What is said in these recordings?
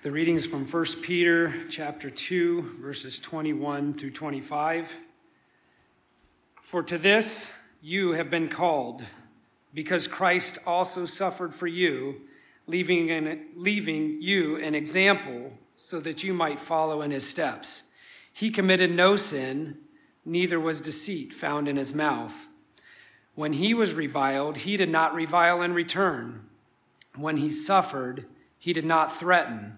The readings from 1 Peter chapter 2 verses 21 through 25. For to this you have been called, because Christ also suffered for you, leaving, an, leaving you an example so that you might follow in his steps. He committed no sin, neither was deceit found in his mouth. When he was reviled, he did not revile in return. When he suffered, he did not threaten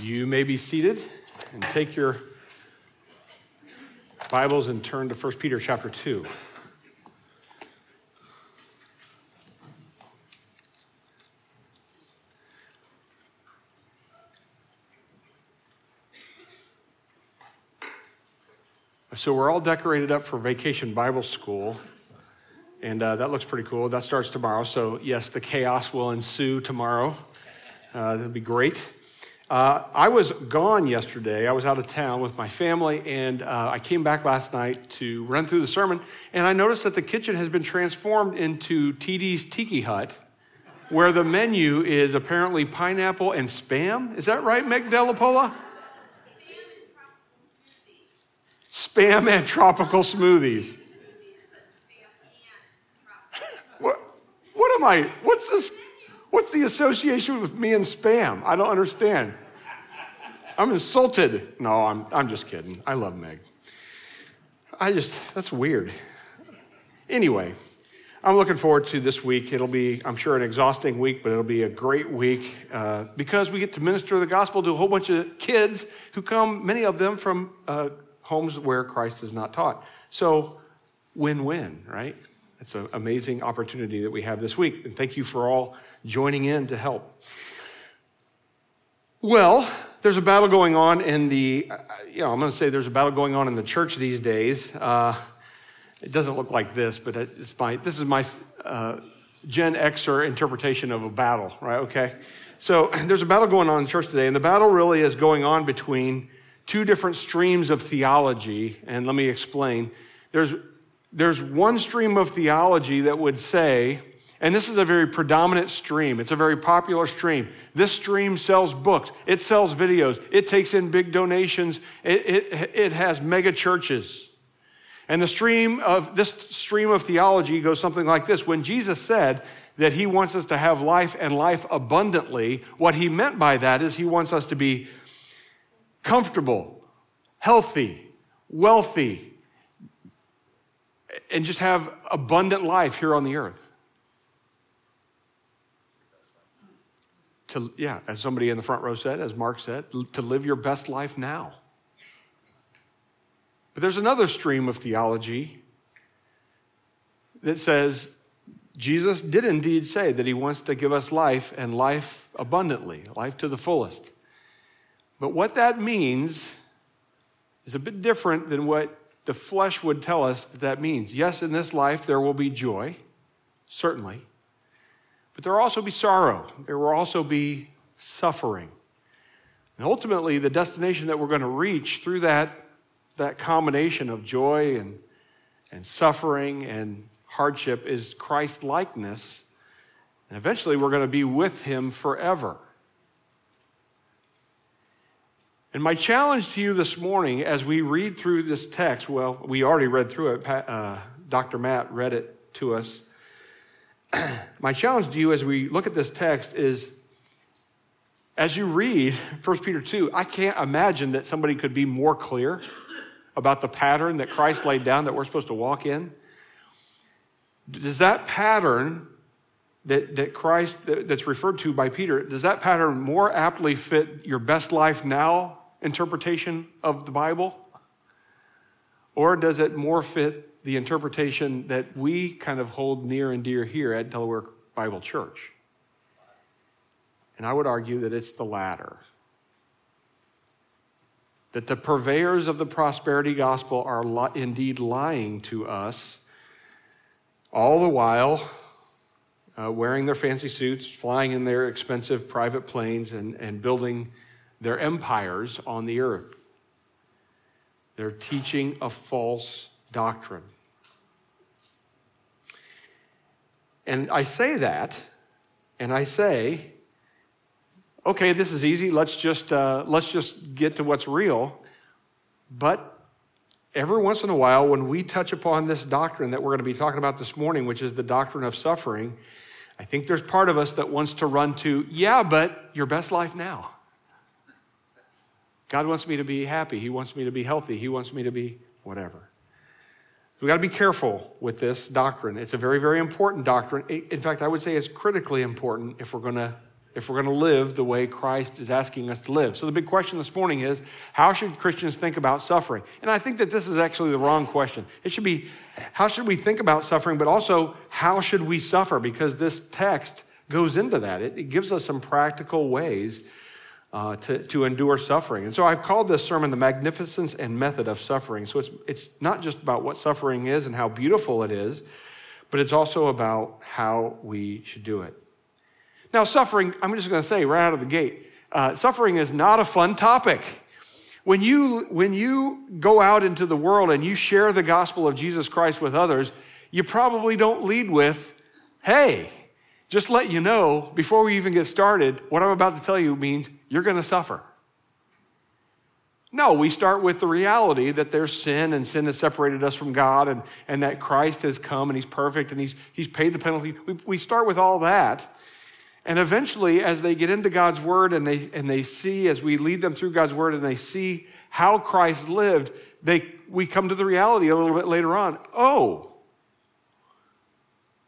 You may be seated and take your Bibles and turn to 1 Peter chapter 2. So, we're all decorated up for Vacation Bible School, and uh, that looks pretty cool. That starts tomorrow. So, yes, the chaos will ensue tomorrow. Uh, that'll be great. Uh, I was gone yesterday. I was out of town with my family, and uh, I came back last night to run through the sermon, and I noticed that the kitchen has been transformed into TD's Tiki Hut, where the menu is apparently pineapple and spam. Is that right, Meg Delapola? Spam and tropical smoothies. what, what am I? What's this? What's the association with me and spam? I don't understand. I'm insulted. No, I'm, I'm just kidding. I love Meg. I just, that's weird. Anyway, I'm looking forward to this week. It'll be, I'm sure, an exhausting week, but it'll be a great week uh, because we get to minister the gospel to a whole bunch of kids who come, many of them from uh, homes where Christ is not taught. So, win win, right? It's an amazing opportunity that we have this week. And thank you for all joining in to help. Well, there's a battle going on in the, you know, I'm going to say there's a battle going on in the church these days. Uh, it doesn't look like this, but it's my, this is my uh, Gen Xer interpretation of a battle, right? Okay. So there's a battle going on in church today, and the battle really is going on between two different streams of theology. And let me explain. There's, there's one stream of theology that would say, and this is a very predominant stream. It's a very popular stream. This stream sells books, it sells videos, it takes in big donations, it, it, it has mega churches. And the stream of this stream of theology goes something like this. When Jesus said that he wants us to have life and life abundantly, what he meant by that is he wants us to be comfortable, healthy, wealthy, and just have abundant life here on the earth. To, yeah, as somebody in the front row said, as Mark said, to live your best life now. But there's another stream of theology that says Jesus did indeed say that he wants to give us life and life abundantly, life to the fullest. But what that means is a bit different than what the flesh would tell us that that means. Yes, in this life there will be joy, certainly. But there will also be sorrow, there will also be suffering. And ultimately, the destination that we're going to reach through that, that combination of joy and, and suffering and hardship is Christ likeness. And eventually, we're going to be with him forever. And my challenge to you this morning as we read through this text, well, we already read through it. Uh, Dr. Matt read it to us. my challenge to you as we look at this text is as you read 1 Peter 2, I can't imagine that somebody could be more clear about the pattern that Christ laid down that we're supposed to walk in. Does that pattern that, that Christ, that, that's referred to by Peter, does that pattern more aptly fit your best life now interpretation of the Bible? Or does it more fit the interpretation that we kind of hold near and dear here at Delaware Bible Church. And I would argue that it's the latter. that the purveyors of the prosperity gospel are li- indeed lying to us, all the while uh, wearing their fancy suits, flying in their expensive private planes, and, and building their empires on the earth. They're teaching a false doctrine. And I say that, and I say, okay, this is easy. Let's just, uh, let's just get to what's real. But every once in a while, when we touch upon this doctrine that we're going to be talking about this morning, which is the doctrine of suffering, I think there's part of us that wants to run to, yeah, but your best life now. God wants me to be happy. He wants me to be healthy. He wants me to be whatever. We've got to be careful with this doctrine. It's a very, very important doctrine. In fact, I would say it's critically important if we're going to if we're going to live the way Christ is asking us to live. So the big question this morning is how should Christians think about suffering? And I think that this is actually the wrong question. It should be how should we think about suffering, but also how should we suffer? Because this text goes into that. It, it gives us some practical ways uh, to, to endure suffering. And so I've called this sermon The Magnificence and Method of Suffering. So it's, it's not just about what suffering is and how beautiful it is, but it's also about how we should do it. Now, suffering, I'm just going to say right out of the gate, uh, suffering is not a fun topic. When you, when you go out into the world and you share the gospel of Jesus Christ with others, you probably don't lead with, hey, just let you know before we even get started, what I'm about to tell you means you're going to suffer. No, we start with the reality that there's sin and sin has separated us from God and, and that Christ has come and he's perfect and he's, he's paid the penalty. We, we start with all that. And eventually, as they get into God's word and they, and they see, as we lead them through God's word and they see how Christ lived, they, we come to the reality a little bit later on. Oh,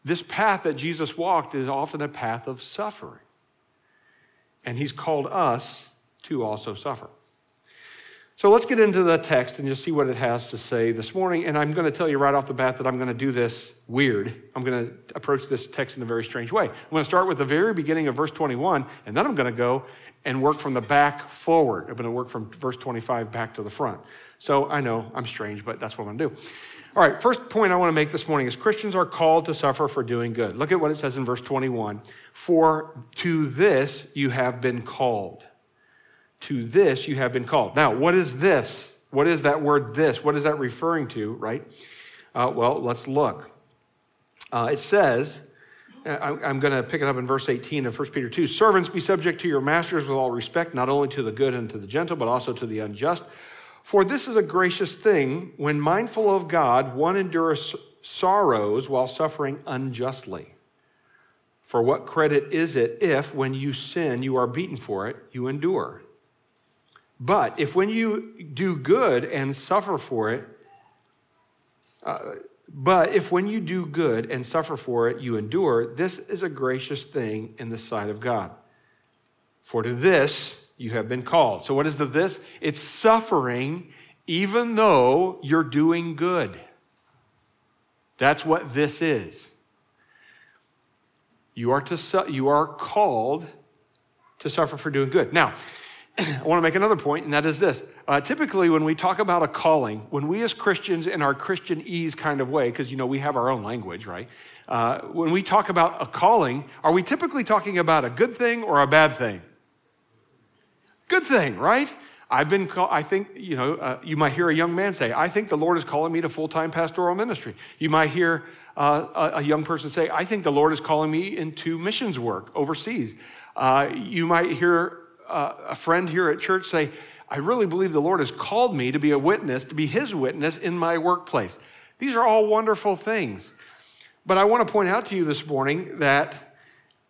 this path that Jesus walked is often a path of suffering. And he's called us to also suffer. So let's get into the text and just see what it has to say this morning. And I'm going to tell you right off the bat that I'm going to do this weird. I'm going to approach this text in a very strange way. I'm going to start with the very beginning of verse 21, and then I'm going to go and work from the back forward. I'm going to work from verse 25 back to the front. So I know I'm strange, but that's what I'm going to do. All right, first point I want to make this morning is Christians are called to suffer for doing good. Look at what it says in verse 21 For to this you have been called. To this you have been called. Now, what is this? What is that word this? What is that referring to, right? Uh, well, let's look. Uh, it says, uh, I'm going to pick it up in verse 18 of 1 Peter 2. Servants, be subject to your masters with all respect, not only to the good and to the gentle, but also to the unjust. For this is a gracious thing when mindful of God, one endures sorrows while suffering unjustly. For what credit is it if, when you sin, you are beaten for it, you endure? But if when you do good and suffer for it, uh, but if when you do good and suffer for it, you endure, this is a gracious thing in the sight of God. For to this you have been called. So, what is the this? It's suffering even though you're doing good. That's what this is. You are, to su- you are called to suffer for doing good. Now, I want to make another point, and that is this. Uh, typically, when we talk about a calling, when we as Christians in our Christianese kind of way, because you know we have our own language, right? Uh, when we talk about a calling, are we typically talking about a good thing or a bad thing? Good thing, right? I've been, call, I think, you know, uh, you might hear a young man say, I think the Lord is calling me to full time pastoral ministry. You might hear uh, a, a, young person say, I think the Lord is calling me into missions work overseas. Uh, you might hear uh, a friend here at church say, I really believe the Lord has called me to be a witness, to be his witness in my workplace. These are all wonderful things. But I want to point out to you this morning that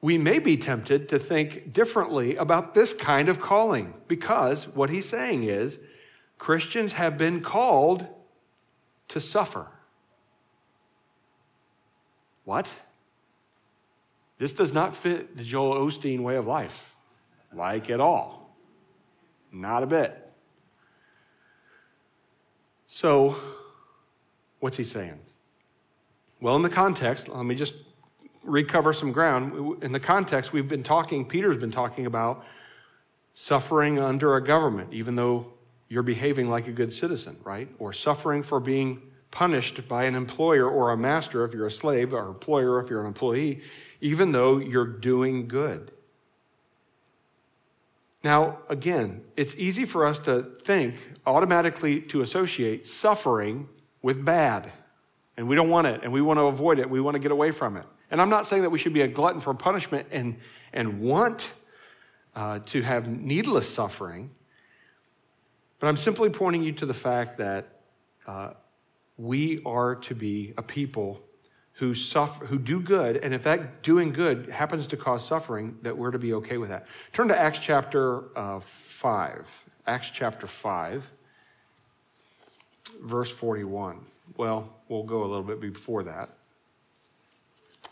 we may be tempted to think differently about this kind of calling because what he's saying is Christians have been called to suffer. What? This does not fit the Joel Osteen way of life, like at all. Not a bit. So, what's he saying? Well, in the context, let me just recover some ground. In the context, we've been talking, Peter's been talking about suffering under a government, even though you're behaving like a good citizen, right? Or suffering for being punished by an employer or a master if you're a slave, or employer if you're an employee, even though you're doing good. Now, again, it's easy for us to think, automatically to associate suffering with bad. And we don't want it, and we want to avoid it, we want to get away from it. And I'm not saying that we should be a glutton for punishment and, and want uh, to have needless suffering, but I'm simply pointing you to the fact that uh, we are to be a people who suffer, who do good, and if that doing good happens to cause suffering, that we're to be okay with that. Turn to Acts chapter uh, five. Acts chapter five, verse forty-one. Well, we'll go a little bit before that.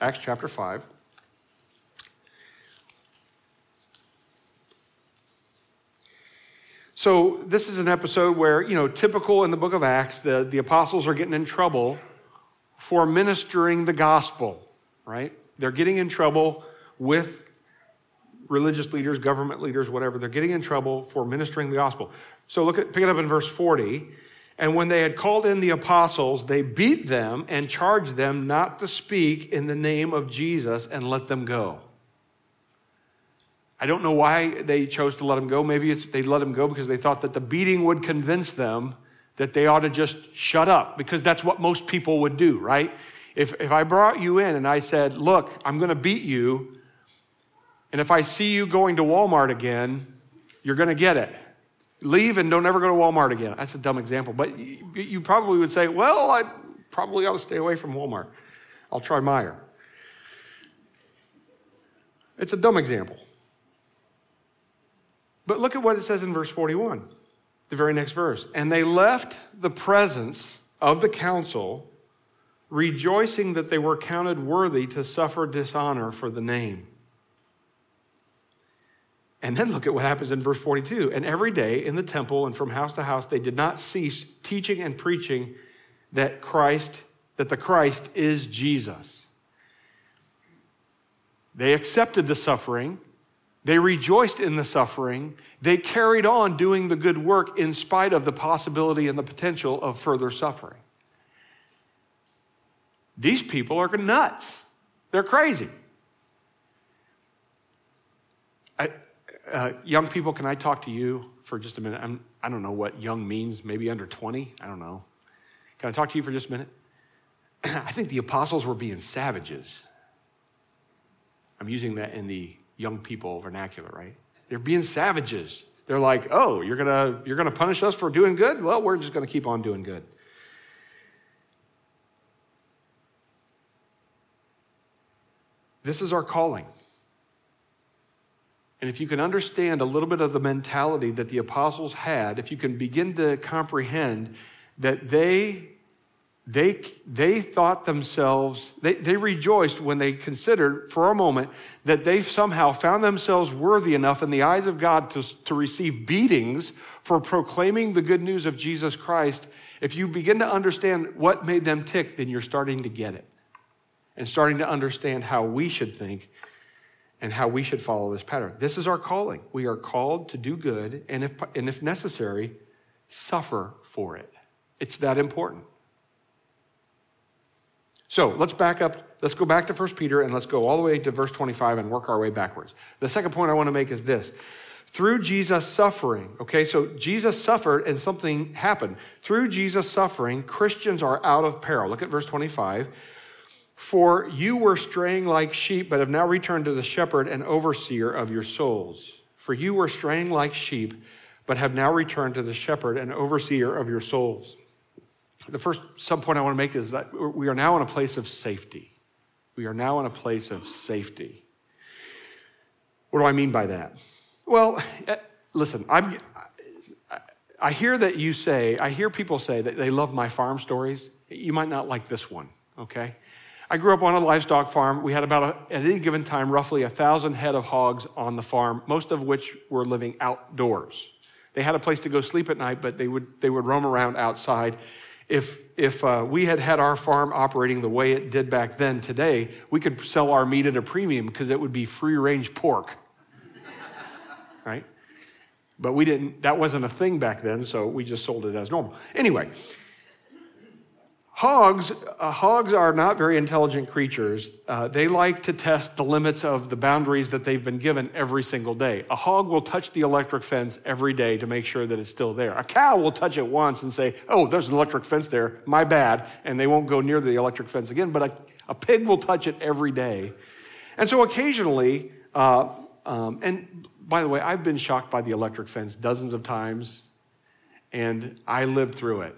Acts chapter five. So, this is an episode where, you know, typical in the book of Acts, the, the apostles are getting in trouble for ministering the gospel, right? They're getting in trouble with religious leaders, government leaders, whatever. They're getting in trouble for ministering the gospel. So, look at, pick it up in verse 40. And when they had called in the apostles, they beat them and charged them not to speak in the name of Jesus and let them go. I don't know why they chose to let them go. Maybe they let them go because they thought that the beating would convince them that they ought to just shut up, because that's what most people would do, right? If, if I brought you in and I said, Look, I'm going to beat you, and if I see you going to Walmart again, you're going to get it. Leave and don't ever go to Walmart again. That's a dumb example, but you, probably would say, Well, I probably ought to stay away from Walmart. I'll try Meijer. It's a dumb example. But look at what it says in verse 41, the very next verse. And they left the presence of the council, rejoicing that they were counted worthy to suffer dishonor for the name. And then look at what happens in verse 42. And every day in the temple and from house to house, they did not cease teaching and preaching that Christ, that the Christ is Jesus. They accepted the suffering they rejoiced in the suffering. They carried on doing the good work in spite of the possibility and the potential of further suffering. These people are nuts. They're crazy. Uh, young people, can I talk to you for just a minute? I'm, I do not know what young means, maybe under 20. I don't know. Can I talk to you for just a minute? I think the apostles were being savages. I'm using that in the young people vernacular, right? They're being savages. They're like, oh, you're gonna, you're gonna punish us for doing good? Well, we're just gonna keep on doing good. This is our calling. And if you can understand a little bit of the mentality that the apostles had, if you can begin to comprehend that they they, they thought themselves, they, they rejoiced when they considered for a moment that they somehow found themselves worthy enough in the eyes of God to, to receive beatings for proclaiming the good news of Jesus Christ. If you begin to understand what made them tick, then you're starting to get it and starting to understand how we should think and how we should follow this pattern. This is our calling. We are called to do good and if, and if necessary, suffer for it. It's that important. So let's back up. Let's go back to 1 Peter and let's go all the way to verse 25 and work our way backwards. The second point I want to make is this. Through Jesus' suffering, okay, so Jesus suffered and something happened. Through Jesus' suffering, Christians are out of peril. Look at verse 25. For you were straying like sheep, but have now returned to the shepherd and overseer of your souls. For you were straying like sheep, but have now returned to the shepherd and overseer of your souls the first subpoint I want to make is that we are now in a place of safety. We are now in a place of safety. What do I mean by that? Well, eh, listen, I'm, I hear that you say, I hear people say that they love my farm stories. You might not like this one, okay? I grew up on a livestock farm. We had about, a, at any given time, roughly a thousand head of hogs on the farm, most of which were living outdoors. They had a place to go sleep at night, but they would, they would roam around outside if, if uh, we had had our farm operating the way it did back then today, we could sell our meat at a premium because it would be free range pork. right? But we didn't, that wasn't a thing back then, so we just sold it as normal. Anyway, Hogs, uh, hogs are not very intelligent creatures. Uh, they like to test the limits of the boundaries that they've been given every single day. A hog will touch the electric fence every day to make sure that it's still there. A cow will touch it once and say, Oh, there's an electric fence there, my bad, and they won't go near the electric fence again. But a, a pig will touch it every day. And so occasionally, uh, um, and by the way, I've been shocked by the electric fence dozens of times, and I lived through it.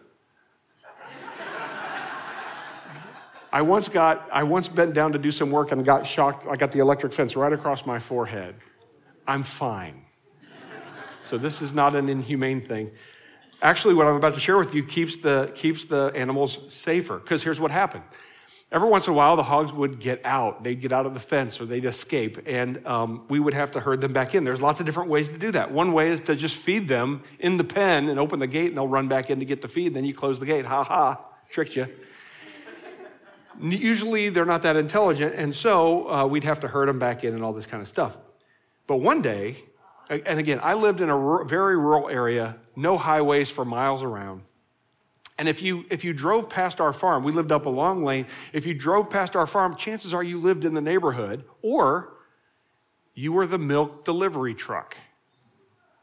I once got, I once bent down to do some work and got shocked. I got the electric fence right across my forehead. I'm fine. So this is not an inhumane thing. Actually, what I'm about to share with you keeps the, keeps the animals safer. Because here's what happened. Every once in a while, the hogs would get out. They'd get out of the fence or they'd escape, and um, we would have to herd them back in. There's lots of different ways to do that. One way is to just feed them in the pen and open the gate, and they'll run back in to get the feed. Then you close the gate. Ha ha, tricked you. Usually they're not that intelligent, and so uh, we'd have to herd them back in and all this kind of stuff. But one day, and again, I lived in a very rural area, no highways for miles around. And if you, if you drove past our farm, we lived up a long lane. If you drove past our farm, chances are you lived in the neighborhood or you were the milk delivery truck.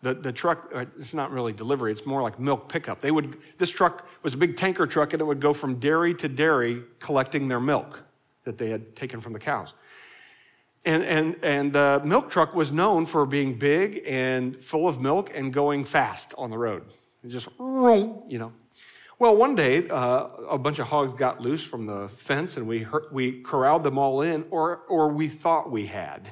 The, the truck, uh, it's not really delivery, it's more like milk pickup. They would, this truck was a big tanker truck and it would go from dairy to dairy collecting their milk that they had taken from the cows. And, and, and the milk truck was known for being big and full of milk and going fast on the road. just, you know. Well, one day, uh, a bunch of hogs got loose from the fence and we, we corralled them all in, or, or we thought we had.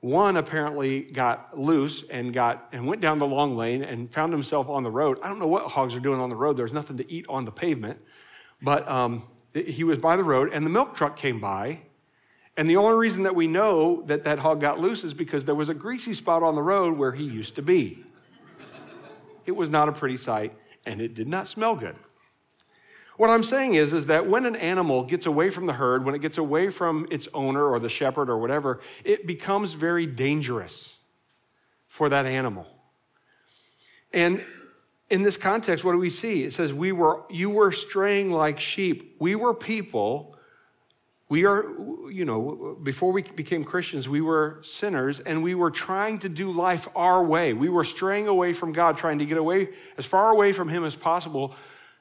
One apparently got loose and got and went down the long lane and found himself on the road. I don't know what hogs are doing on the road. There's nothing to eat on the pavement, but um, he was by the road, and the milk truck came by. And the only reason that we know that that hog got loose is because there was a greasy spot on the road where he used to be. It was not a pretty sight, and it did not smell good. What I'm saying is, is that when an animal gets away from the herd, when it gets away from its owner or the shepherd or whatever, it becomes very dangerous for that animal. And in this context, what do we see? It says, we were, you were straying like sheep. We were people. We are, you know, before we became Christians, we were sinners and we were trying to do life our way. We were straying away from God, trying to get away as far away from Him as possible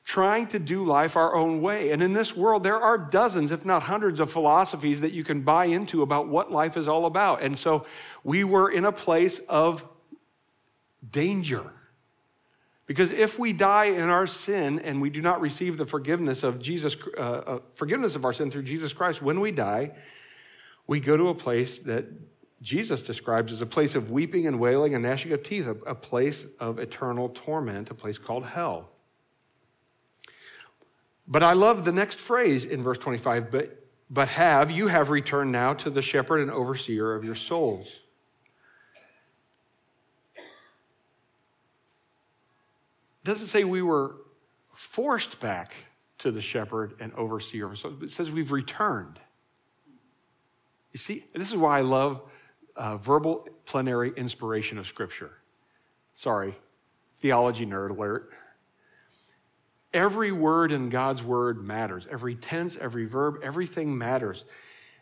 trying to do life our own way. And in this world, there are dozens, if not hundreds, of philosophies that you can buy into about what life is all about. And so we were in a place of danger. Because if we die in our sin and we do not receive the forgiveness of Jesus, uh, uh, forgiveness of our sin through Jesus Christ, when we die, we go to a place that Jesus describes as a place of weeping and wailing and gnashing of teeth, a, a place of eternal torment, a place called hell. But I love the next phrase in verse 25, but, but have, you have returned now to the shepherd and overseer of your souls. It doesn't say we were forced back to the shepherd and overseer souls, it says we've returned. You see, this is why I love uh, verbal plenary inspiration of Scripture. Sorry, theology nerd alert. Every word in God's word matters. Every tense, every verb, everything matters.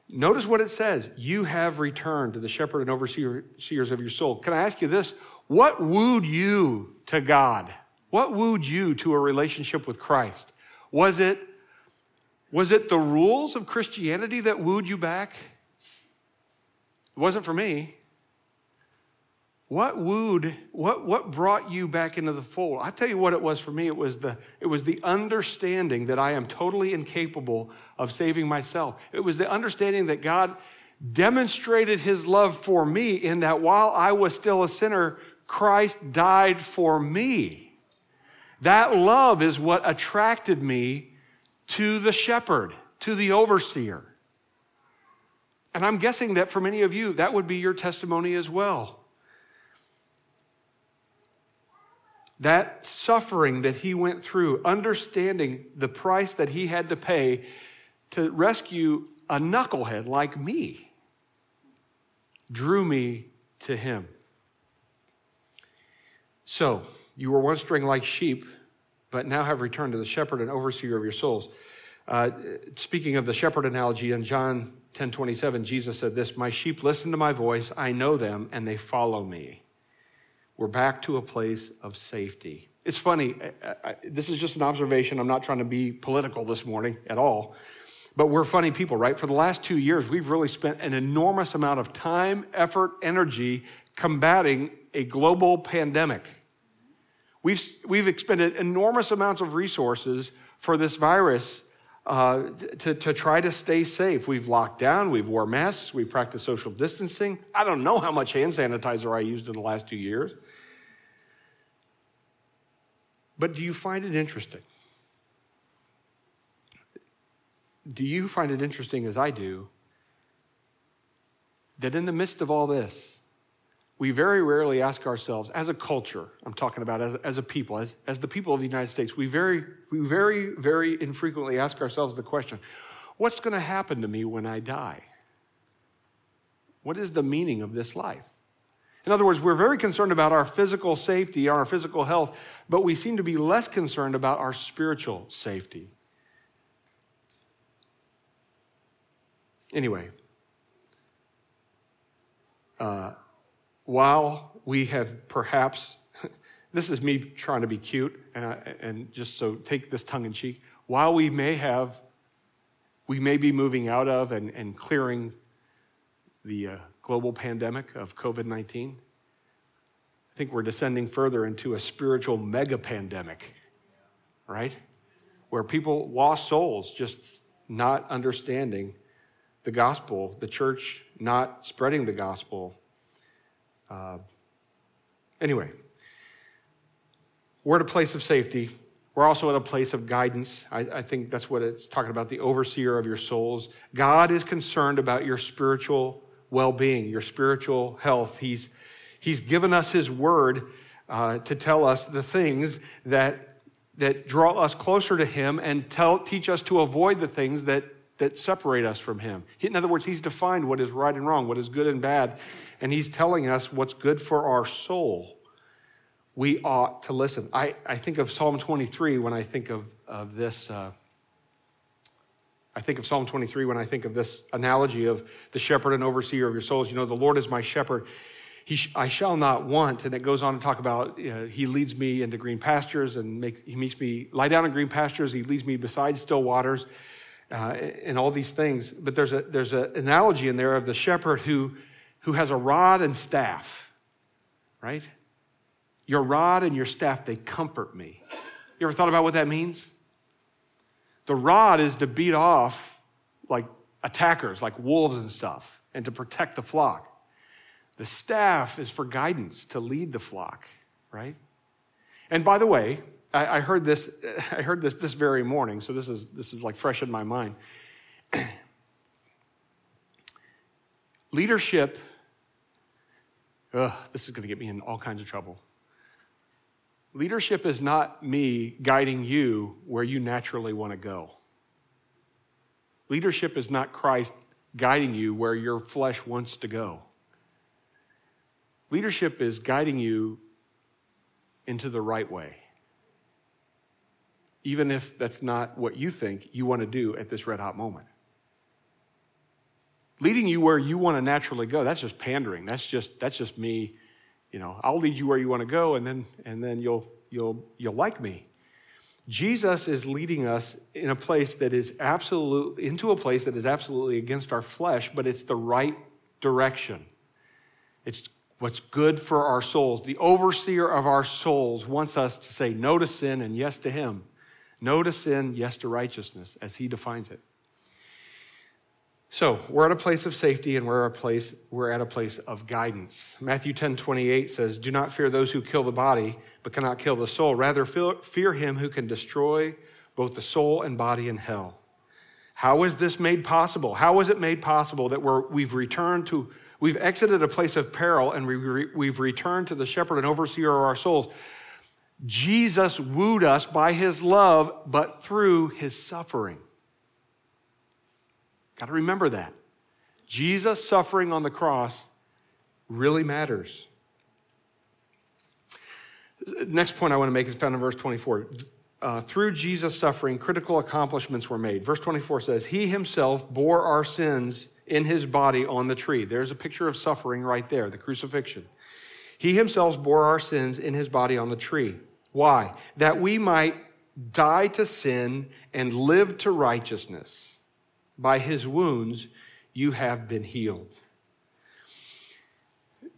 Notice what it says You have returned to the shepherd and overseers of your soul. Can I ask you this? What wooed you to God? What wooed you to a relationship with Christ? Was it, was it the rules of Christianity that wooed you back? It wasn't for me. What wooed, what, what brought you back into the fold? I tell you what it was for me. It was, the, it was the understanding that I am totally incapable of saving myself. It was the understanding that God demonstrated his love for me in that while I was still a sinner, Christ died for me. That love is what attracted me to the shepherd, to the overseer. And I'm guessing that for many of you, that would be your testimony as well. That suffering that he went through, understanding the price that he had to pay to rescue a knucklehead like me, drew me to him. So, you were once straying like sheep, but now have returned to the shepherd and overseer of your souls. Uh, speaking of the shepherd analogy in John 10 27, Jesus said this My sheep listen to my voice, I know them, and they follow me. We're back to a place of safety. It's funny, I, I, this is just an observation. I'm not trying to be political this morning at all. But we're funny people, right? For the last two years, we've really spent an enormous amount of time, effort, energy combating a global pandemic. We've, we've expended enormous amounts of resources for this virus uh, to, to try to stay safe. We've locked down, we've wore masks, we've practiced social distancing. I don't know how much hand sanitizer I used in the last two years. But do you find it interesting? Do you find it interesting, as I do, that in the midst of all this, we very rarely ask ourselves, as a culture, I'm talking about as, as a people, as, as the people of the United States, we very, we very, very infrequently ask ourselves the question, what's going to happen to me when I die? What is the meaning of this life? In other words, we're very concerned about our physical safety, our physical health, but we seem to be less concerned about our spiritual safety. Anyway, uh, while we have perhaps, this is me trying to be cute, and, I, and just so take this tongue in cheek, while we may have, we may be moving out of and, and clearing the uh, global pandemic of COVID 19, I think we're descending further into a spiritual mega pandemic, right? Where people lost souls just not understanding the gospel, the church not spreading the gospel. Uh, anyway, we're at a place of safety. We're also at a place of guidance. I, I, think that's what it's talking about the overseer of your souls. God is concerned about your spiritual well being, your spiritual health. He's, he's given us His word uh, to tell us the things that, that draw us closer to Him and tell, teach us to avoid the things that that separate us from Him. In other words, He's defined what is right and wrong, what is good and bad, and He's telling us what's good for our soul. We ought to listen. I, I think of Psalm 23 when I think of, of this. Uh, I think of Psalm 23 when I think of this analogy of the shepherd and overseer of your souls. You know, the Lord is my shepherd. He sh- I shall not want. And it goes on to talk about he leads me into green pastures and makes, he makes me lie down in green pastures. He leads me beside still waters uh, and all these things. But there's a there's an analogy in there of the shepherd who who has a rod and staff, right? Your rod and your staff they comfort me. You ever thought about what that means? The rod is to beat off like attackers, like wolves and stuff, and to protect the flock. The staff is for guidance to lead the flock, right? And by the way, I, I heard this, I heard this this very morning, so this is, this is like fresh in my mind. Leadership, ugh, this is going to get me in all kinds of trouble. Leadership is not me guiding you where you naturally want to go. Leadership is not Christ guiding you where your flesh wants to go. Leadership is guiding you into the right way even if that's not what you think you want to do at this red hot moment. Leading you where you want to naturally go, that's just pandering. That's just that's just me, you know, I'll lead you where you want to go and then and then you'll you'll you'll like me. Jesus is leading us in a place that is absolute into a place that is absolutely against our flesh, but it's the right direction. It's what's good for our souls. The overseer of our souls wants us to say no to sin and yes to him. No to sin, yes to righteousness, as he defines it. So we're at a place of safety and we're at a place, we're at a place of guidance. Matthew 10 28 says, Do not fear those who kill the body, but cannot kill the soul. Rather, fear him who can destroy both the soul and body in hell. How is this made possible? How is it made possible that we're, we've returned to, we've exited a place of peril and we, we've returned to the shepherd and overseer of our souls? Jesus wooed us by his love, but through his suffering. Got to remember that. Jesus suffering on the cross really matters. next point I want to make is found in verse 24. Uh, through Jesus' suffering, critical accomplishments were made. Verse 24 says, He himself bore our sins in his body on the tree. There's a picture of suffering right there, the crucifixion. He himself bore our sins in his body on the tree. Why? That we might die to sin and live to righteousness. By his wounds, you have been healed.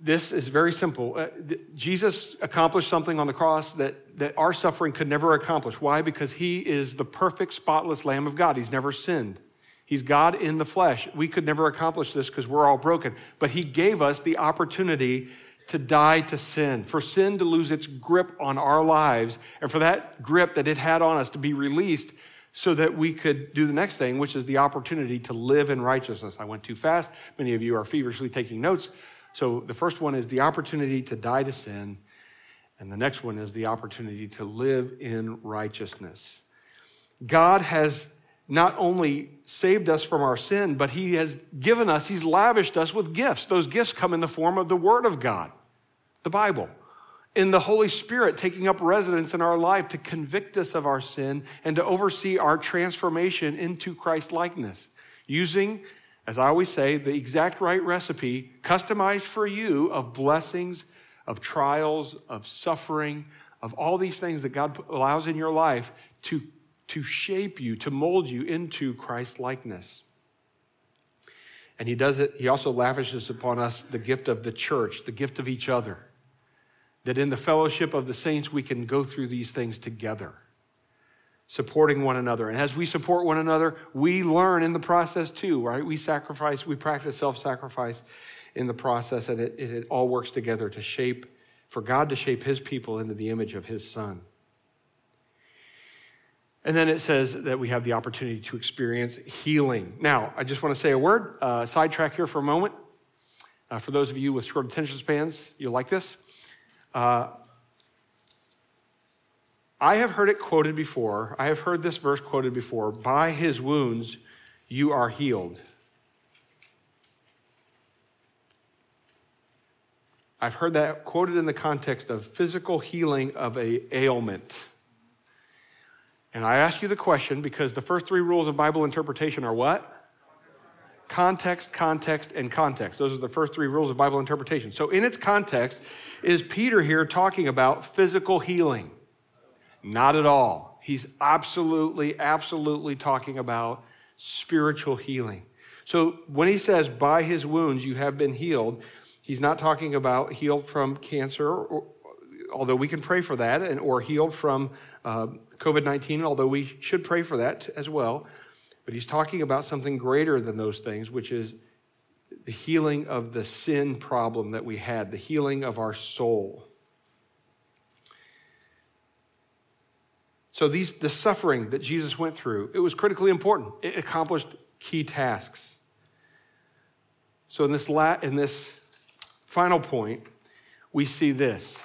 This is very simple. Uh, Jesus accomplished something on the cross that, that our suffering could never accomplish. Why? Because he is the perfect, spotless Lamb of God. He's never sinned. He's God in the flesh. We could never accomplish this because we're all broken. But he gave us the opportunity to die to sin, for sin to lose its grip on our lives, and for that grip that it had on us to be released so that we could do the next thing, which is the opportunity to live in righteousness. I went too fast. Many of you are feverishly taking notes. So the first one is the opportunity to die to sin, and the next one is the opportunity to live in righteousness. God has not only saved us from our sin, but He has given us, He's lavished us with gifts. Those gifts come in the form of the Word of God, the Bible, in the Holy Spirit taking up residence in our life to convict us of our sin and to oversee our transformation into Christ likeness, using as I always say, the exact right recipe, customized for you of blessings, of trials, of suffering, of all these things that God allows in your life to, to shape you, to mold you into Christ likeness. And he does it, he also lavishes upon us the gift of the church, the gift of each other. That in the fellowship of the saints, we can go through these things together supporting one another. And as we support one another, we learn in the process too, right? We sacrifice, we practice self sacrifice in the process, and it, it, it, all works together to shape, for God to shape his people into the image of his son. And then it says that we have the opportunity to experience healing. Now, I just want to say a word, uh, sidetrack here for a moment. Uh, for those of you with short attention spans, you'll like this. Uh, I have heard it quoted before. I have heard this verse quoted before. By his wounds, you are healed. I've heard that quoted in the context of physical healing of a ailment. And I ask you the question because the first three rules of Bible interpretation are what? Context, context, and context. Those are the first three rules of Bible interpretation. So, in its context, is Peter here talking about physical healing? Not at all. He's absolutely, absolutely talking about spiritual healing. So when he says, by his wounds you have been healed, he's not talking about healed from cancer, or, although we can pray for that, and, or healed from uh, COVID 19, although we should pray for that as well. But he's talking about something greater than those things, which is the healing of the sin problem that we had, the healing of our soul. So these the suffering that Jesus went through, it was critically important. It accomplished key tasks. So in this la- in this final point, we see this.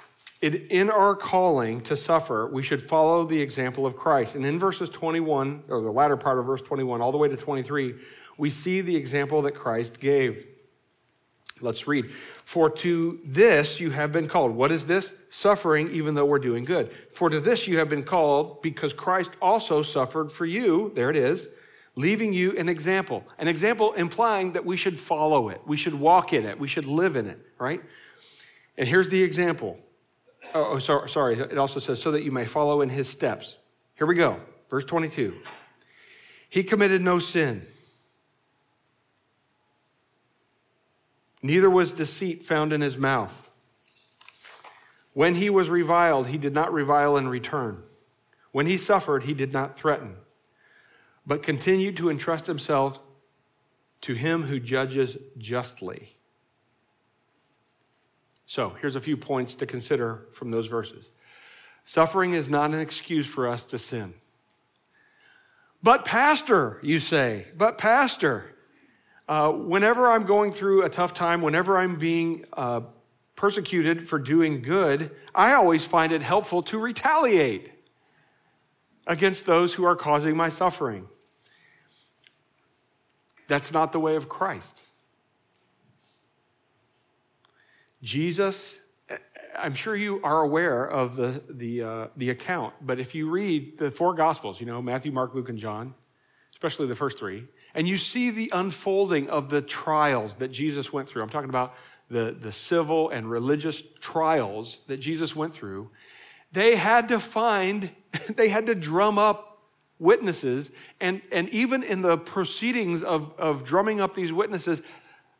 It, in our calling to suffer, we should follow the example of Christ. And in verses 21, or the latter part of verse 21, all the way to 23, we see the example that Christ gave. Let's read. For to this you have been called. What is this? Suffering, even though we're doing good. For to this you have been called because Christ also suffered for you. There it is. Leaving you an example. An example implying that we should follow it. We should walk in it. We should live in it, right? And here's the example. Oh, oh sorry, sorry. It also says, so that you may follow in his steps. Here we go. Verse 22. He committed no sin Neither was deceit found in his mouth. When he was reviled, he did not revile in return. When he suffered, he did not threaten, but continued to entrust himself to him who judges justly. So, here's a few points to consider from those verses. Suffering is not an excuse for us to sin. But, Pastor, you say, but, Pastor, uh, whenever I'm going through a tough time, whenever I'm being uh, persecuted for doing good, I always find it helpful to retaliate against those who are causing my suffering. That's not the way of Christ. Jesus, I'm sure you are aware of the, the, uh, the account, but if you read the four Gospels, you know, Matthew, Mark, Luke, and John, especially the first three, and you see the unfolding of the trials that Jesus went through. I'm talking about the, the civil and religious trials that Jesus went through. They had to find, they had to drum up witnesses. And, and even in the proceedings of, of drumming up these witnesses,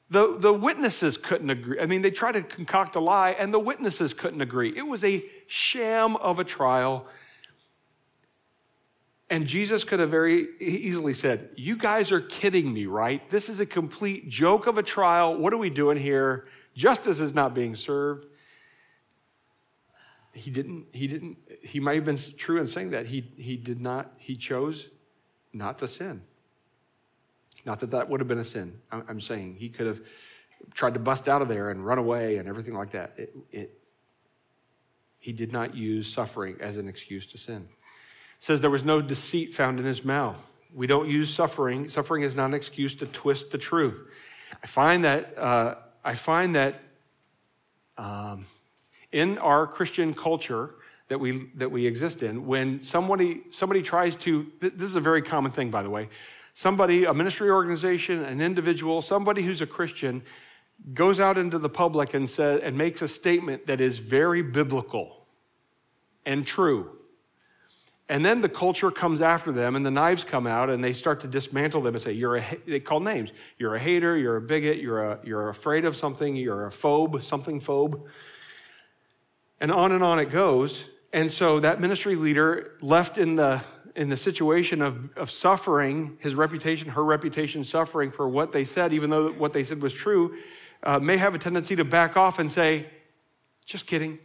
the, the witnesses couldn't agree. I mean, they tried to concoct a lie, and the witnesses couldn't agree. It was a sham of a trial. And Jesus could have very easily said, You guys are kidding me, right? This is a complete joke of a trial. What are we doing here? Justice is not being served. He didn't, he didn't, he might have been true in saying that. He, he did not, he chose not to sin. Not that that would have been a sin. I'm saying he could have tried to bust out of there and run away and everything like that. It, it, he did not use suffering as an excuse to sin. It says there was no deceit found in his mouth. We don't use suffering. Suffering is not an excuse to twist the truth. I find that uh, I find that um, in our Christian culture that we that we exist in, when somebody somebody tries to, this is a very common thing, by the way somebody, a ministry organization, an individual, somebody who's a Christian, goes out into the public and says and makes a statement that is very biblical and true. And then the culture comes after them and the knives come out and they start to dismantle them and say, you're a, they call names. You're a hater, you're a bigot, you're, a, you're afraid of something, you're a phobe, something phobe. And on and on it goes. And so that ministry leader left in the in the situation of, of suffering, his reputation, her reputation suffering for what they said, even though what they said was true, uh, may have a tendency to back off and say, just kidding.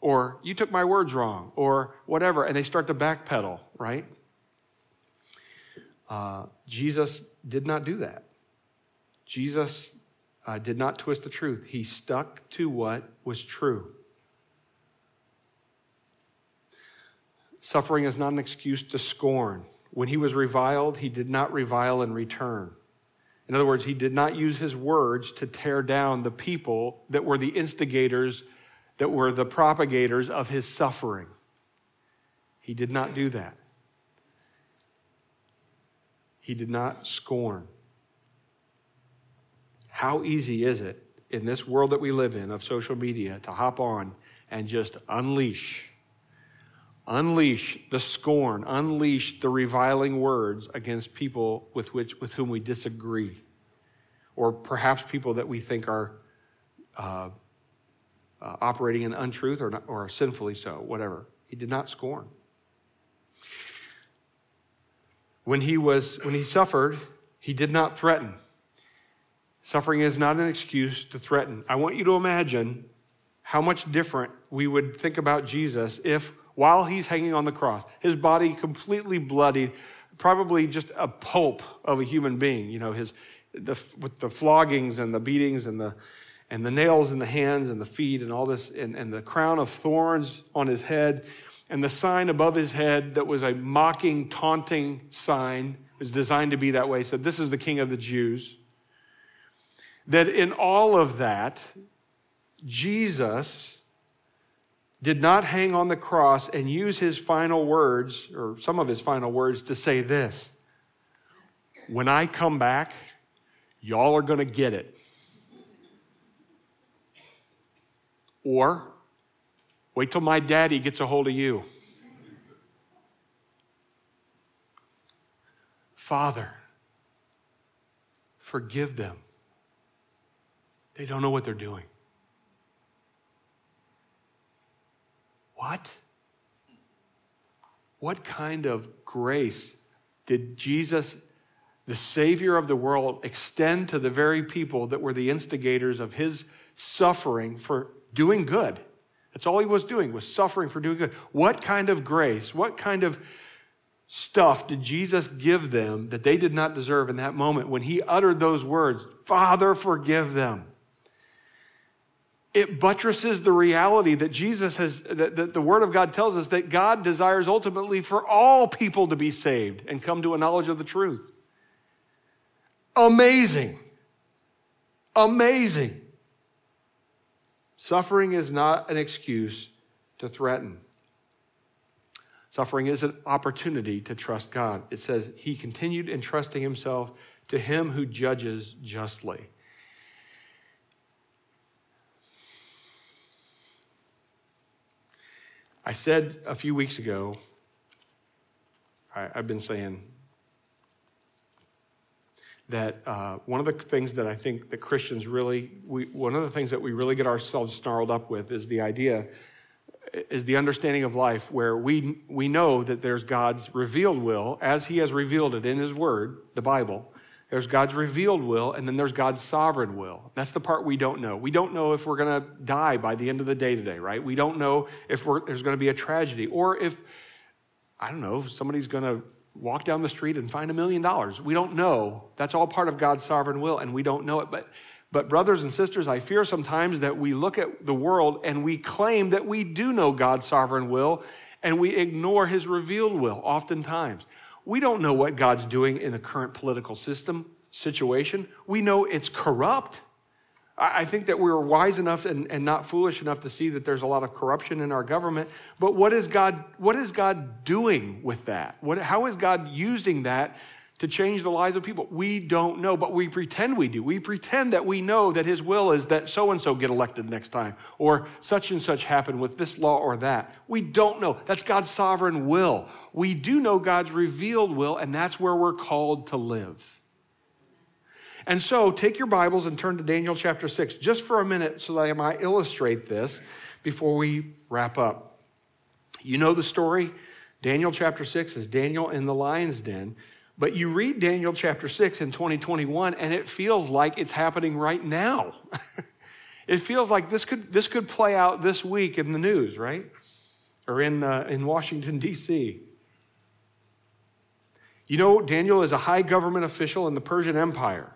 Or you took my words wrong, or whatever. And they start to backpedal, right? Uh, Jesus did not do that. Jesus uh, did not twist the truth. He stuck to what was true. Suffering is not an excuse to scorn. When he was reviled, he did not revile in return. In other words, he did not use his words to tear down the people that were the instigators, that were the propagators of his suffering. He did not do that. He did not scorn. How easy is it in this world that we live in of social media to hop on and just unleash unleash the scorn, unleash the reviling words against people with, which, with whom we disagree, or perhaps people that we think are uh, uh, operating in untruth or, not, or sinfully so, whatever. He did not scorn. When he, was, when he suffered, he did not threaten. Suffering is not an excuse to threaten. I want you to imagine how much different we would think about Jesus if while he's hanging on the cross, his body completely bloodied, probably just a pulp of a human being, you know, his, the, with the floggings and the beatings and the, and the nails in the hands and the feet and all this, and, and the crown of thorns on his head, and the sign above his head that was a mocking, taunting sign, was designed to be that way, said, This is the King of the Jews. That in all of that, Jesus did not hang on the cross and use his final words, or some of his final words, to say this When I come back, y'all are going to get it. Or, wait till my daddy gets a hold of you. Father, forgive them. They don't know what they're doing. What? What kind of grace did Jesus, the Savior of the world, extend to the very people that were the instigators of his suffering for doing good? That's all he was doing, was suffering for doing good. What kind of grace, what kind of stuff did Jesus give them that they did not deserve in that moment when he uttered those words, Father, forgive them? It buttresses the reality that Jesus has, that, that, the Word of God tells us that God desires ultimately for all people to be saved and come to a knowledge of the truth. Amazing. Amazing. Suffering is not an excuse to threaten. Suffering is an opportunity to trust God. It says, He continued entrusting Himself to Him who judges justly. I said a few weeks ago, I, have been saying that uh, one of the things that I think that Christians really, we, one of the things that we really get ourselves snarled up with is the idea, is the understanding of life where we, we know that there's God's revealed will as He has revealed it in His Word, the Bible. There's God's revealed will, and then there's God's sovereign will. That's the part we don't know. We don't know if we're going to die by the end of the day today, right? We don't know if there's going to be a tragedy or if, I don't know, somebody's going to walk down the street and find a million dollars. We don't know. That's all part of God's sovereign will, and we don't know it. But, but, brothers and sisters, I fear sometimes that we look at the world and we claim that we do know God's sovereign will, and we ignore his revealed will oftentimes. We don't know what God's doing in the current political system situation. We know it's corrupt. I think that we're wise enough and, and, not foolish enough to see that there's a lot of corruption in our government. But what is God, what is God doing with that? What, how is God using that to change the lives of people? We don't know, but we pretend we do. We pretend that we know that His will is that so and so get elected next time, or such and such happen with this law or that. We don't know. That's God's sovereign will. We do know God's revealed will, and that's where we're called to live. And so take your Bibles and turn to Daniel chapter 6 just for a minute so that I might illustrate this before we wrap up. You know the story. Daniel chapter 6 is Daniel in the lion's den. But you read Daniel chapter 6 in 2021, and it feels like it's happening right now. it feels like this could, this could play out this week in the news, right? Or in, uh, in Washington, D.C. You know, Daniel is a high government official in the Persian Empire.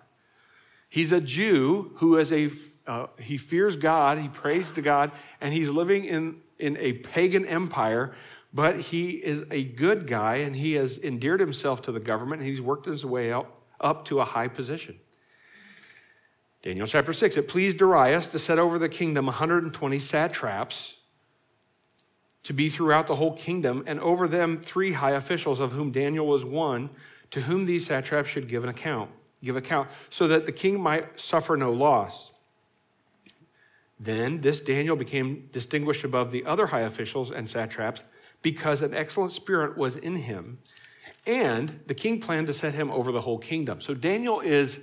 He's a Jew who is a, uh, he fears God, he prays to God, and he's living in, in a pagan empire, but he is a good guy and he has endeared himself to the government and he's worked his way up, up to a high position. Daniel chapter 6 It pleased Darius to set over the kingdom 120 satraps to be throughout the whole kingdom, and over them three high officials, of whom Daniel was one, to whom these satraps should give an account give account, so that the king might suffer no loss. Then this Daniel became distinguished above the other high officials and satraps because an excellent spirit was in him, and the king planned to set him over the whole kingdom. So Daniel is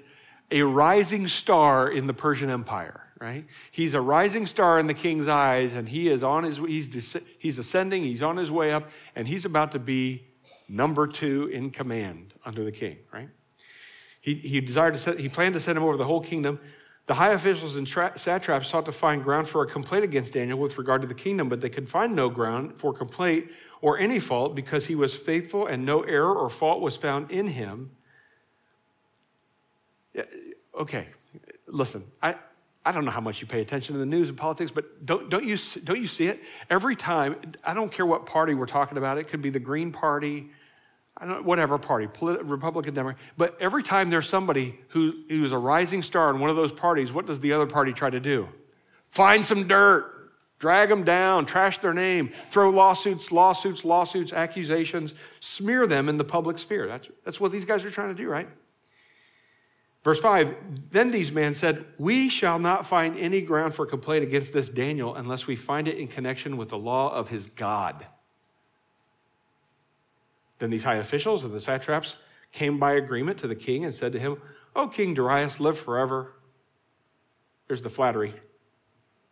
a rising star in the Persian Empire, right? He's a rising star in the king's eyes, and he is on his he's he's ascending, he's on his way up, and he's about to be number two in command under the king, right? He, he desired to set, he planned to set him over the whole kingdom. The high officials and tra- satraps sought to find ground for a complaint against Daniel with regard to the kingdom, but they could find no ground for complaint or any fault because he was faithful and no error or fault was found in him. Okay, listen, I, I don't know how much you pay attention to the news and politics, but don't, don't, you, don't you see it? Every time, I don't care what party we're talking about, it could be the Green Party, I don't whatever party, Republican, Democrat. But every time there's somebody who, who's a rising star in one of those parties, what does the other party try to do? Find some dirt, drag them down, trash their name, throw lawsuits, lawsuits, lawsuits, accusations, smear them in the public sphere. That's, that's what these guys are trying to do, right? Verse 5 Then these men said, We shall not find any ground for complaint against this Daniel unless we find it in connection with the law of his God. Then these high officials and the satraps came by agreement to the king and said to him, O King Darius, live forever. There's the flattery.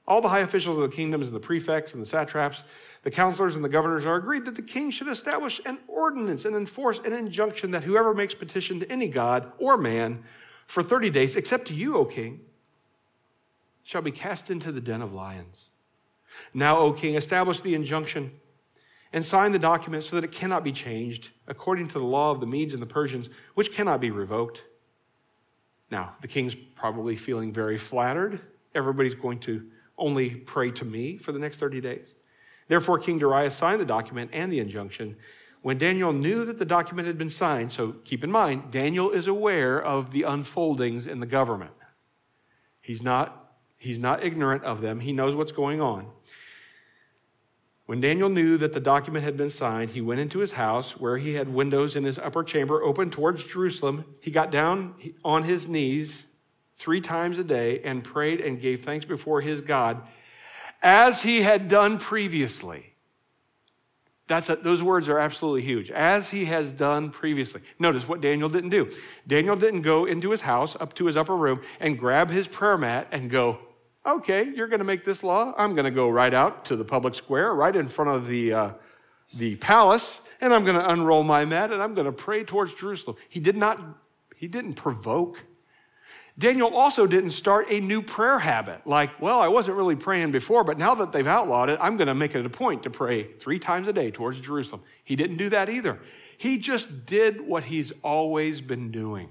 All the high officials of the kingdoms and the prefects and the satraps, the counselors and the governors are agreed that the king should establish an ordinance and enforce an injunction that whoever makes petition to any god or man for 30 days, except to you, O king, shall be cast into the den of lions. Now, O king, establish the injunction and sign the document so that it cannot be changed according to the law of the Medes and the Persians, which cannot be revoked. Now, the king's probably feeling very flattered. Everybody's going to only pray to me for the next 30 days. Therefore, King Darius signed the document and the injunction. When Daniel knew that the document had been signed, so keep in mind, Daniel is aware of the unfoldings in the government. He's not He's not ignorant of them, he knows what's going on. When Daniel knew that the document had been signed, he went into his house where he had windows in his upper chamber open towards Jerusalem. He got down on his knees three times a day and prayed and gave thanks before his God as he had done previously. That's a, those words are absolutely huge. As he has done previously. Notice what Daniel didn't do. Daniel didn't go into his house, up to his upper room, and grab his prayer mat and go, okay, you're going to make this law. I'm going to go right out to the public square, right in front of the, uh, the palace, and I'm going to unroll my mat and I'm going to pray towards Jerusalem. He did not, he didn't provoke. Daniel also didn't start a new prayer habit like, well, I wasn't really praying before, but now that they've outlawed it, I'm going to make it a point to pray three times a day towards Jerusalem. He didn't do that either. He just did what he's always been doing.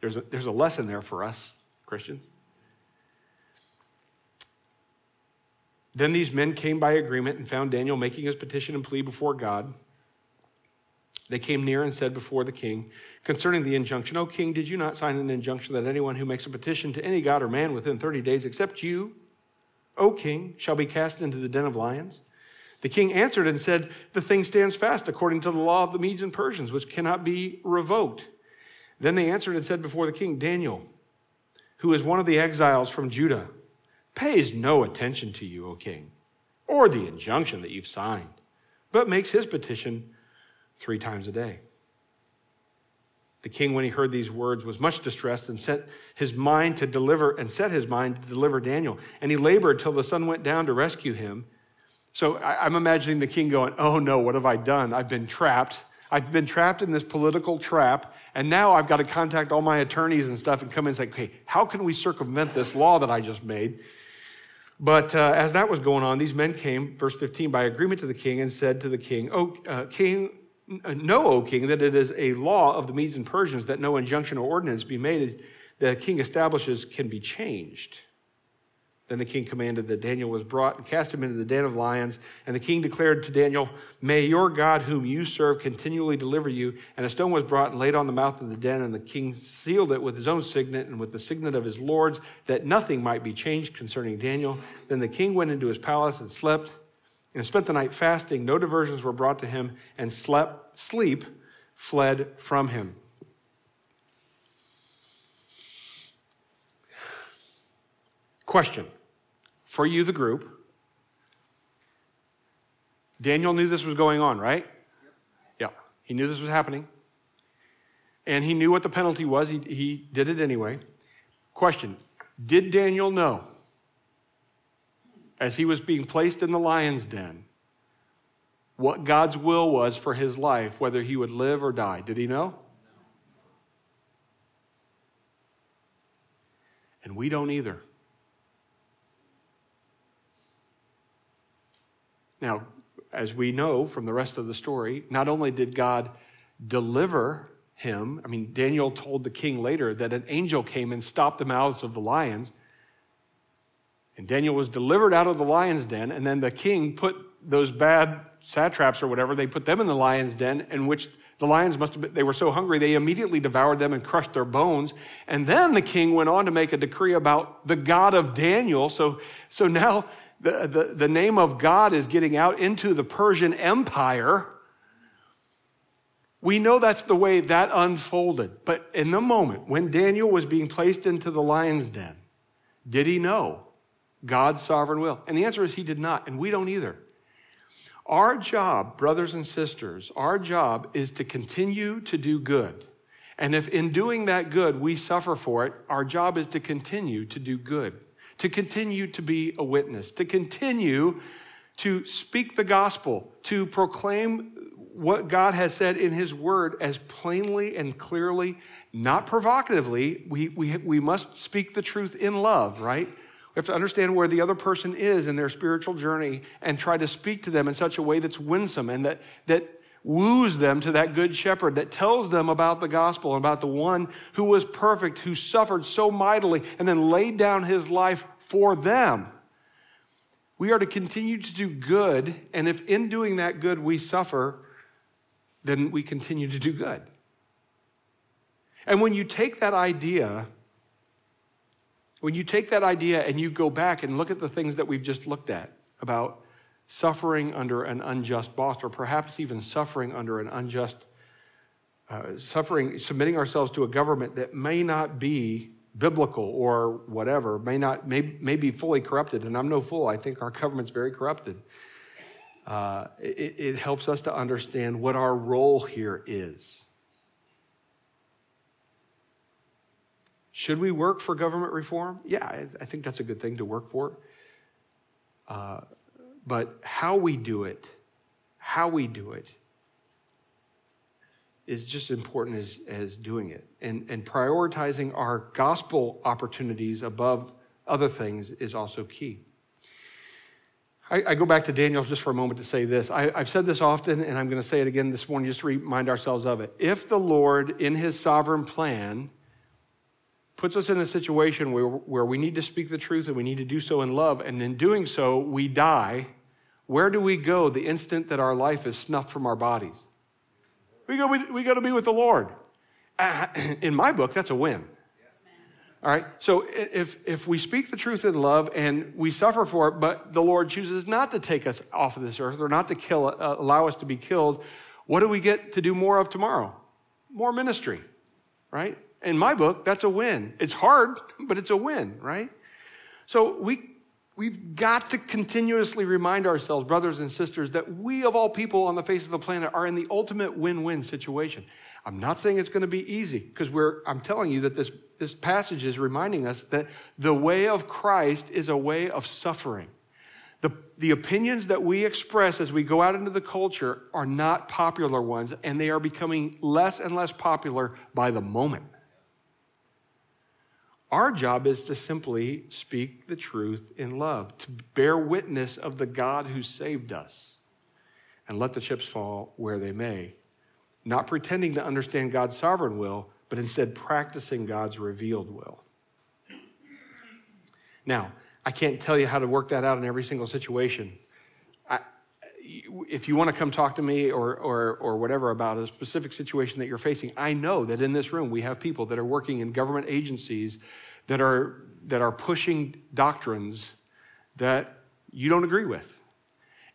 There's a, there's a lesson there for us. Christians. Then these men came by agreement and found Daniel making his petition and plea before God. They came near and said before the king, concerning the injunction, O king, did you not sign an injunction that anyone who makes a petition to any god or man within 30 days, except you, O king, shall be cast into the den of lions? The king answered and said, The thing stands fast according to the law of the Medes and Persians, which cannot be revoked. Then they answered and said before the king, Daniel, who is one of the exiles from Judah, pays no attention to you, O king, or the injunction that you've signed, but makes his petition three times a day. The king, when he heard these words, was much distressed and set his mind to deliver and set his mind to deliver Daniel. And he labored till the sun went down to rescue him. So I'm imagining the king going, Oh no, what have I done? I've been trapped. I've been trapped in this political trap, and now I've got to contact all my attorneys and stuff and come in and say, okay, how can we circumvent this law that I just made? But uh, as that was going on, these men came, verse 15, by agreement to the king and said to the king, Oh, uh, king, know, O king, that it is a law of the Medes and Persians that no injunction or ordinance be made that the king establishes can be changed. Then the king commanded that Daniel was brought and cast him into the den of lions. And the king declared to Daniel, May your God, whom you serve, continually deliver you. And a stone was brought and laid on the mouth of the den. And the king sealed it with his own signet and with the signet of his lords, that nothing might be changed concerning Daniel. Then the king went into his palace and slept and spent the night fasting. No diversions were brought to him, and slept, sleep fled from him. Question for you, the group. Daniel knew this was going on, right? Yeah, he knew this was happening. And he knew what the penalty was. He, he did it anyway. Question Did Daniel know, as he was being placed in the lion's den, what God's will was for his life, whether he would live or die? Did he know? And we don't either. Now, as we know from the rest of the story, not only did God deliver him, I mean, Daniel told the king later that an angel came and stopped the mouths of the lions. And Daniel was delivered out of the lion's den, and then the king put those bad satraps or whatever, they put them in the lion's den, in which the lions must have been, they were so hungry, they immediately devoured them and crushed their bones. And then the king went on to make a decree about the God of Daniel. So, so now the, the, the name of God is getting out into the Persian Empire. We know that's the way that unfolded. But in the moment when Daniel was being placed into the lion's den, did he know God's sovereign will? And the answer is he did not, and we don't either. Our job, brothers and sisters, our job is to continue to do good. And if in doing that good we suffer for it, our job is to continue to do good to continue to be a witness, to continue to speak the gospel, to proclaim what God has said in His Word as plainly and clearly, not provocatively. We, we, we must speak the truth in love, right? We have to understand where the other person is in their spiritual journey and try to speak to them in such a way that's winsome and that, that woos them to that good shepherd that tells them about the gospel, about the one who was perfect, who suffered so mightily, and then laid down his life for them. We are to continue to do good, and if in doing that good we suffer, then we continue to do good. And when you take that idea When you take that idea and you go back and look at the things that we've just looked at about suffering under an unjust boss, or perhaps even suffering under an unjust, uh, suffering, submitting ourselves to a government that may not be biblical or whatever, may not, may, may be fully corrupted. And I'm no fool. I think our government's very corrupted. Uh, it, it helps us to understand what our role here is. Should we work for government reform? Yeah, I, I think that's a good thing to work for. Uh, but how we do it, how we do it, is just as important as, as doing it. And, and prioritizing our gospel opportunities above other things is also key. I, I, go back to Daniel just for a moment to say this. I, I've said this often, and I'm going to say it again this morning just to remind ourselves of it. If the Lord, in his sovereign plan, puts us in a situation where, where we need to speak the truth and we need to do so in love, and in doing so, we die, where do we go the instant that our life is snuffed from our bodies? We go, we, we got to be with the Lord. Uh, in my book, that's a win. All right. So if if we speak the truth in love and we suffer for it, but the Lord chooses not to take us off of this earth or not to kill, uh, allow us to be killed, what do we get to do more of tomorrow? More ministry, right? In my book, that's a win. It's hard, but it's a win, right? So we we've got to continuously remind ourselves, brothers and sisters, that we of all people on the face of the planet are in the ultimate win-win situation. I'm not saying it's going to be easy because we're I'm telling you that this this passage is reminding us that the way of Christ is a way of suffering. The, the opinions that we express as we go out into the culture are not popular ones, and they are becoming less and less popular by the moment. Our job is to simply speak the truth in love, to bear witness of the God who saved us, and let the chips fall where they may. Not pretending to understand God's sovereign will, but instead practicing God's revealed will. Now, I can't tell you how to work that out in every single situation. If you want to come talk to me or, or, or whatever about a specific situation that you're facing, I know that in this room we have people that are working in government agencies that are, that are pushing doctrines that you don't agree with.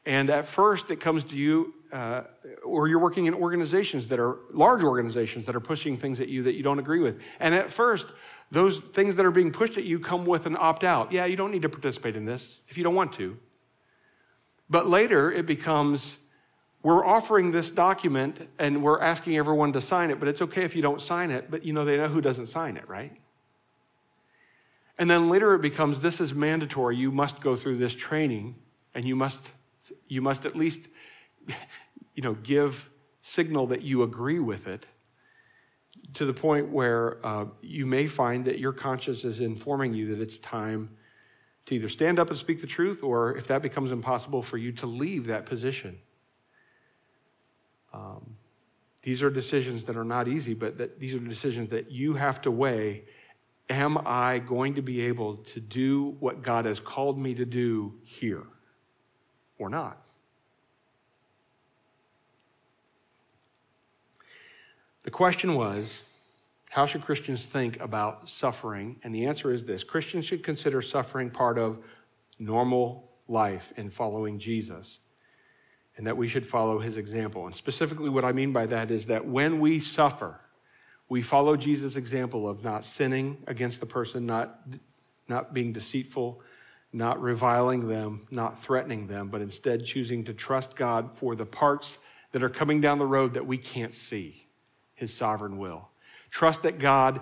And at first, it comes to you uh, or you're working in organizations that are large organizations that are pushing things at you that you don't agree with. And at first, those things that are being pushed at you come with an opt out. Yeah, you don't need to participate in this if you don't want to. But later, it becomes we're offering this document and we're asking everyone to sign it, but it's okay if you don't sign it, but you know, they know who doesn't sign it, right? And then later it becomes this is mandatory. You must go through this training and you must, you must at least you know, give signal that you agree with it to the point where uh, you may find that your conscience is informing you that it's time to either stand up and speak the truth, or if that becomes impossible, for you to leave that position. Um, these are decisions that are not easy, but that these are decisions that you have to weigh. Am I going to be able to do what God has called me to do here or not? The question was, how should Christians think about suffering? And the answer is this Christians should consider suffering part of normal life in following Jesus, and that we should follow his example. And specifically, what I mean by that is that when we suffer, we follow Jesus' example of not sinning against the person, not, not being deceitful, not reviling them, not threatening them, but instead choosing to trust God for the parts that are coming down the road that we can't see his sovereign will. Trust that God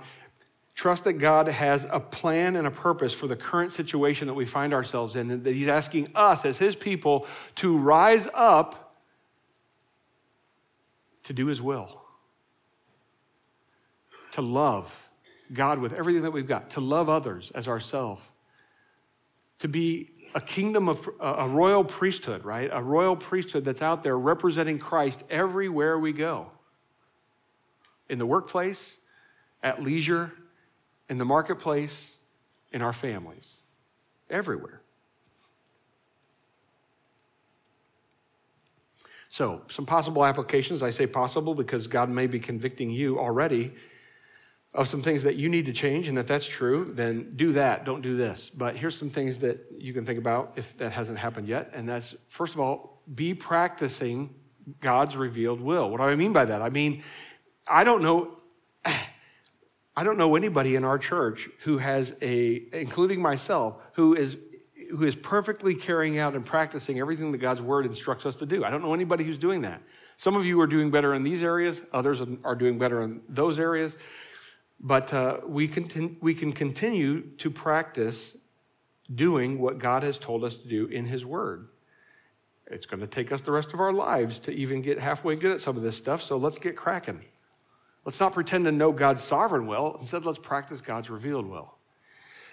trust that God has a plan and a purpose for the current situation that we find ourselves in and that he's asking us as his people to rise up to do his will. To love God with everything that we've got, to love others as ourselves. To be a kingdom of a royal priesthood, right? A royal priesthood that's out there representing Christ everywhere we go in the workplace, at leisure, in the marketplace, in our families, everywhere. So, some possible applications. I say possible because God may be convicting you already of some things that you need to change. And if that's true, then do that. Don't do this. But here's some things that you can think about if that hasn't happened yet. And that's, first of all, be practicing God's revealed will. What do I mean by that? I mean, I don't know. I don't know anybody in our church who has a, including myself, who is who is perfectly carrying out and practicing everything that God's word instructs us to do. I don't know anybody who's doing that. Some of you are doing better in these areas, others are doing better in those areas. But uh, we, can, we can continue to practice doing what God has told us to do in His Word. It's going to take us the rest of our lives to even get halfway good at some of this stuff, so let's get cracking. Let's not pretend to know God's sovereign will. Instead, let's practice God's revealed will.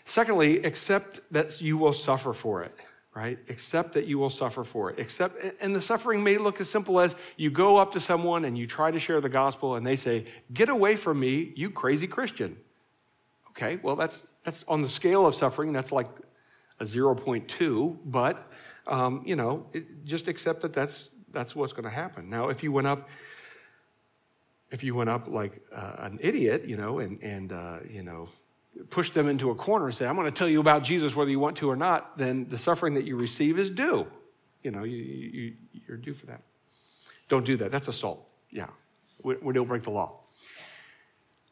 Secondly, accept that you will suffer for it right? Accept that you will suffer for it. Accept, and the suffering may look as simple as you go up to someone and you try to share the gospel and they say, Get away from me, you crazy Christian. Okay, well, that's, that's on the scale of suffering, that's like a 0.2, but, um, you know, it, just accept that that's, that's what's going to happen. Now, if you went up, if you went up like uh, an idiot, you know, and, and uh, you know, push them into a corner and say, I'm going to tell you about Jesus whether you want to or not, then the suffering that you receive is due. You know, you, you, you're due for that. Don't do that. That's assault. Yeah. We, we don't break the law.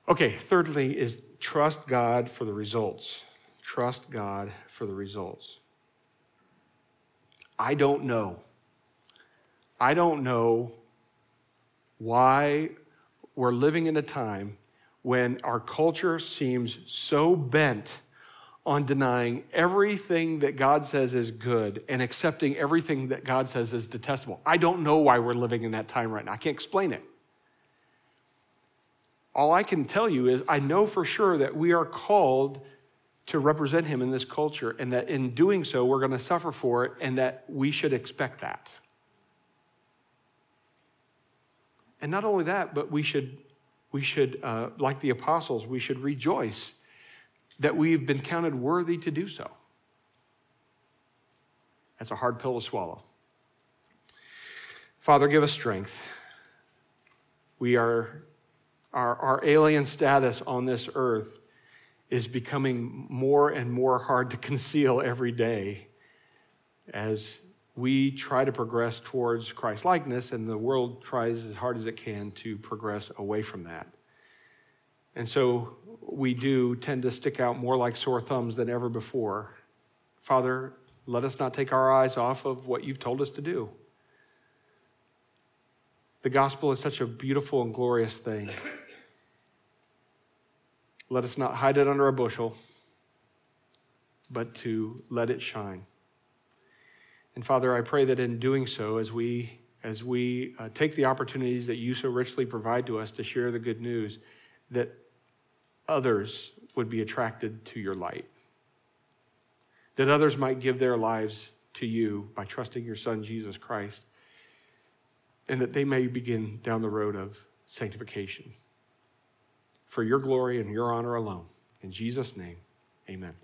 Okay, thirdly is trust God for the results. Trust God for the results. I don't know. I don't know why we're living in a time when our culture seems so bent on denying everything that God says is good and accepting everything that God says is detestable. I don't know why we're living in that time right now. I can't explain it. All I can tell you is I know for sure that we are called to represent Him in this culture, and that in doing so, we're going to suffer for it, and that we should expect that. And not only that, but we should we should, uh, like the apostles, we should rejoice that we've been counted worthy to do so. That's a hard pill to swallow. Father, give us strength. We are, our, our alien status on this earth is becoming more and more hard to conceal every day as we try to progress towards Christ likeness, and the world tries as hard as it can to progress away from that. And so we do tend to stick out more like sore thumbs than ever before. Father, let us not take our eyes off of what you've told us to do. The gospel is such a beautiful and glorious thing. Let us not hide it under a bushel, but to let it shine. And Father, I pray that in doing so, as we as we uh, take the opportunities that you so richly provide to us to share the good news, that others would be attracted to your light. That others might give their lives to you by trusting your Son, Jesus Christ, and that they may begin down the road of sanctification. For your glory and your honor alone. In Jesus' name, amen.